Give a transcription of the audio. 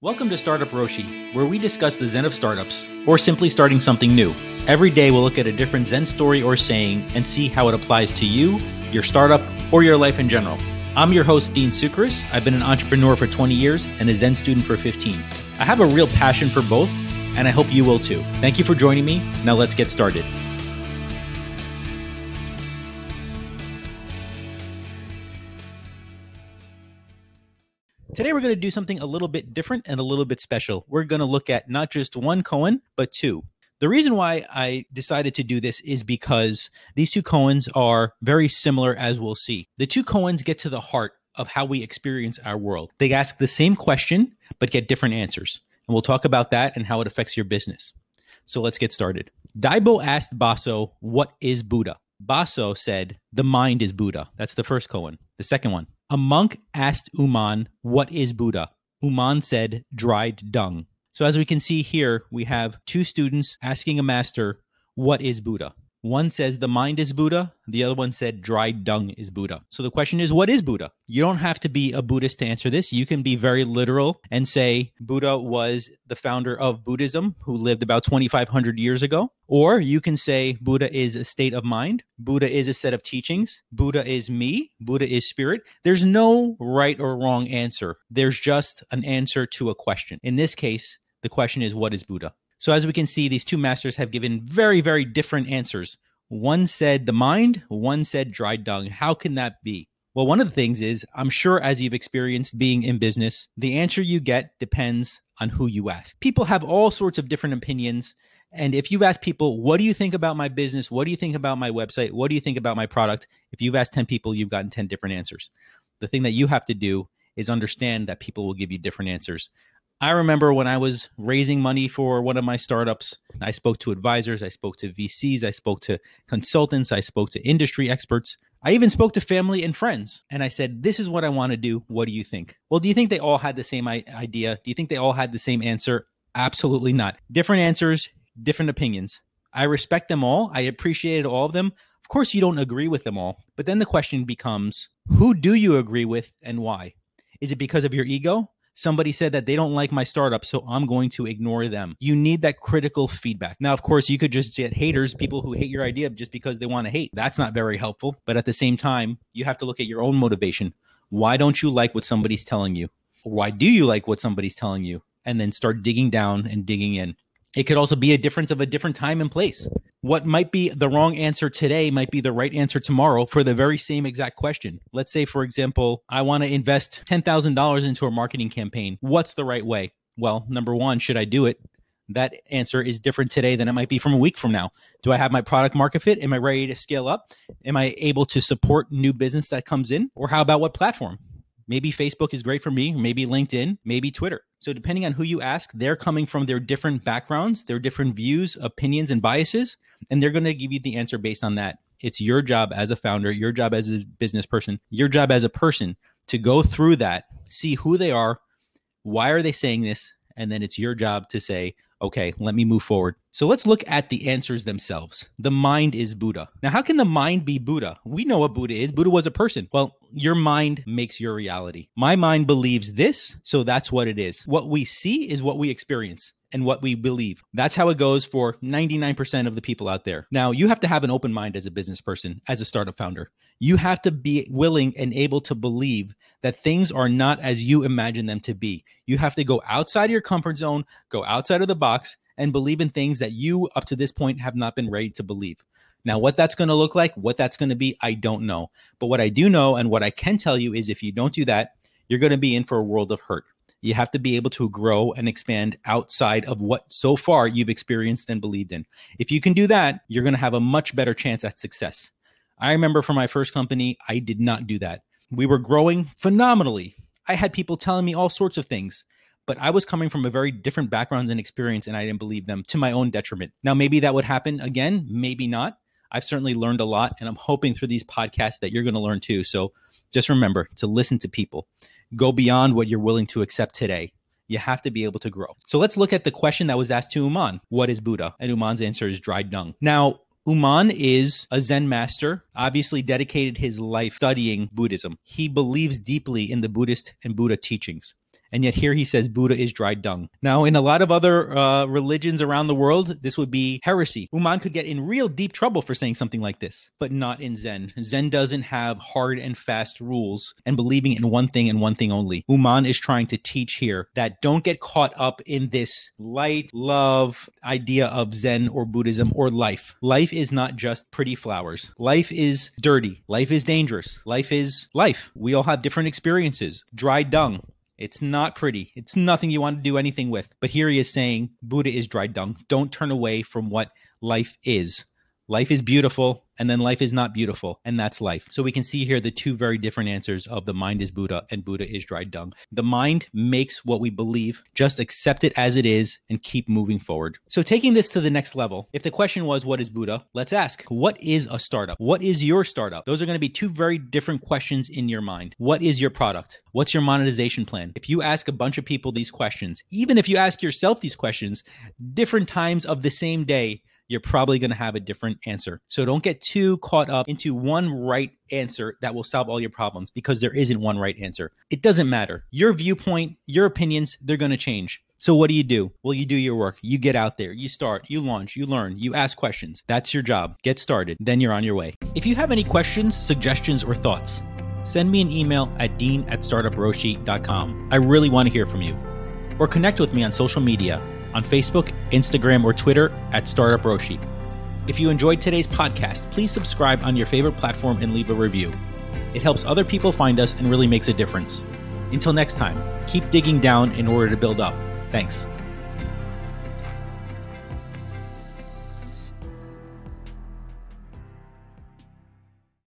Welcome to Startup Roshi, where we discuss the Zen of startups, or simply starting something new. Every day we'll look at a different Zen story or saying and see how it applies to you, your startup, or your life in general. I'm your host, Dean Sucris. I've been an entrepreneur for 20 years and a Zen student for 15. I have a real passion for both, and I hope you will too. Thank you for joining me. Now let's get started. Today, we're going to do something a little bit different and a little bit special. We're going to look at not just one koan, but two. The reason why I decided to do this is because these two koans are very similar, as we'll see. The two koans get to the heart of how we experience our world. They ask the same question, but get different answers. And we'll talk about that and how it affects your business. So let's get started. Daibai asked Baso, What is Buddha? Baso said, The mind is Buddha. That's the first koan. The second one, a monk asked Ummon, What is Buddha? Ummon said, Dried dung. So, as we can see here, we have two students asking a master, What is Buddha? One says the mind is Buddha, the other one said dried dung is Buddha. So the question is, what is Buddha? You don't have to be a Buddhist to answer this. You can be very literal and say Buddha was the founder of Buddhism who lived about 2,500 years ago. Or you can say Buddha is a state of mind, Buddha is a set of teachings, Buddha is me, Buddha is spirit. There's no right or wrong answer. There's just an answer to a question. In this case, the question is, what is Buddha? So, as we can see, these two masters have given very, very different answers. One said the mind, one said dried dung. How can that be? Well, one of the things is, I'm sure as you've experienced being in business, the answer you get depends on who you ask. People have all sorts of different opinions. And if you've asked people, what do you think about my business? What do you think about my website? What do you think about my product? If you've asked 10 people, you've gotten 10 different answers. The thing that you have to do is understand that people will give you different answers. I remember when I was raising money for one of my startups, I spoke to advisors, I spoke to VCs, I spoke to consultants, I spoke to industry experts. I even spoke to family and friends and I said, This is what I want to do. What do you think? Well, do you think they all had the same idea? Do you think they all had the same answer? Absolutely not. Different answers, different opinions. I respect them all. I appreciated all of them. Of course, you don't agree with them all. But then the question becomes who do you agree with and why? Is it because of your ego? Somebody said that they don't like my startup, so I'm going to ignore them. You need that critical feedback. Now, of course, you could just get haters, people who hate your idea just because they want to hate. That's not very helpful. But at the same time, you have to look at your own motivation. Why don't you like what somebody's telling you? Why do you like what somebody's telling you? And then start digging down and digging in. It could also be a difference of a different time and place. What might be the wrong answer today might be the right answer tomorrow for the very same exact question. Let's say, for example, I want to invest $10,000 into a marketing campaign. What's the right way? Well, number one, should I do it? That answer is different today than it might be from a week from now. Do I have my product market fit? Am I ready to scale up? Am I able to support new business that comes in? Or how about what platform? Maybe Facebook is great for me, maybe LinkedIn, maybe Twitter. So, depending on who you ask, they're coming from their different backgrounds, their different views, opinions, and biases, and they're going to give you the answer based on that. It's your job as a founder, your job as a business person, your job as a person to go through that, see who they are, why are they saying this, and then it's your job to say, okay, let me move forward. So let's look at the answers themselves. The mind is Buddha. Now, how can the mind be Buddha? We know what Buddha is. Buddha was a person. Well, your mind makes your reality. My mind believes this, so that's what it is. What we see is what we experience and what we believe. That's how it goes for 99% of the people out there. Now, you have to have an open mind as a business person, as a startup founder. You have to be willing and able to believe that things are not as you imagine them to be. You have to go outside your comfort zone, go outside of the box, and believe in things that you, up to this point, have not been ready to believe. Now, what that's going to look like, what that's going to be, I don't know. But what I do know and what I can tell you is if you don't do that, you're going to be in for a world of hurt you have to be able to grow and expand outside of what so far you've experienced and believed in. If you can do that, you're going to have a much better chance at success. I remember for my first company, I did not do that. We were growing phenomenally. I had people telling me all sorts of things, but I was coming from a very different background and experience, and I didn't believe them to my own detriment. Now, maybe that would happen again, maybe not. I've certainly learned a lot, and I'm hoping through these podcasts that you're going to learn too. So just remember to listen to people go beyond what you're willing to accept today. You have to be able to grow. So let's look at the question that was asked to Ummon What is Buddha? And Ummon's answer is dried dung. Now, Ummon is a Zen master, obviously dedicated his life studying Buddhism. He believes deeply in the Buddhist and Buddha teachings. And yet here he says Buddha is dried dung. Now, in a lot of other uh, religions around the world, this would be heresy. Ummon could get in real deep trouble for saying something like this, but not in Zen. Zen doesn't have hard and fast rules and believing in one thing and one thing only. Ummon is trying to teach here that don't get caught up in this light, love idea of Zen or Buddhism or life. Life is not just pretty flowers. Life is dirty. Life is dangerous. Life is life. We all have different experiences. Dry dung. It's not pretty. It's nothing you want to do anything with. But here he is saying Buddha is dry dung. Don't turn away from what life is. Life is beautiful and then life is not beautiful, and that's life. So we can see here the two very different answers of the mind is Buddha and Buddha is dried dung. The mind makes what we believe, just accept it as it is and keep moving forward. So taking this to the next level, if the question was, What is Buddha? Let's ask, What is a startup? What is your startup? Those are going to be two very different questions in your mind. What is your product? What's your monetization plan? If you ask a bunch of people these questions, even if you ask yourself these questions, different times of the same day, you're probably going to have a different answer. So don't get too caught up into one right answer that will solve all your problems because there isn't one right answer. It doesn't matter. Your viewpoint, your opinions, they're going to change. So what do you do? Well, you do your work. You get out there, you start, you launch, you learn, you ask questions. That's your job. Get started. Then you're on your way. If you have any questions, suggestions, or thoughts, send me an email at dean at startuproshi.com. I really want to hear from you. Or connect with me on social media on Facebook, Instagram, or Twitter at Startup Roshi. If you enjoyed today's podcast, please subscribe on your favorite platform and leave a review. It helps other people find us and really makes a difference. Until next time, keep digging down in order to build up. Thanks.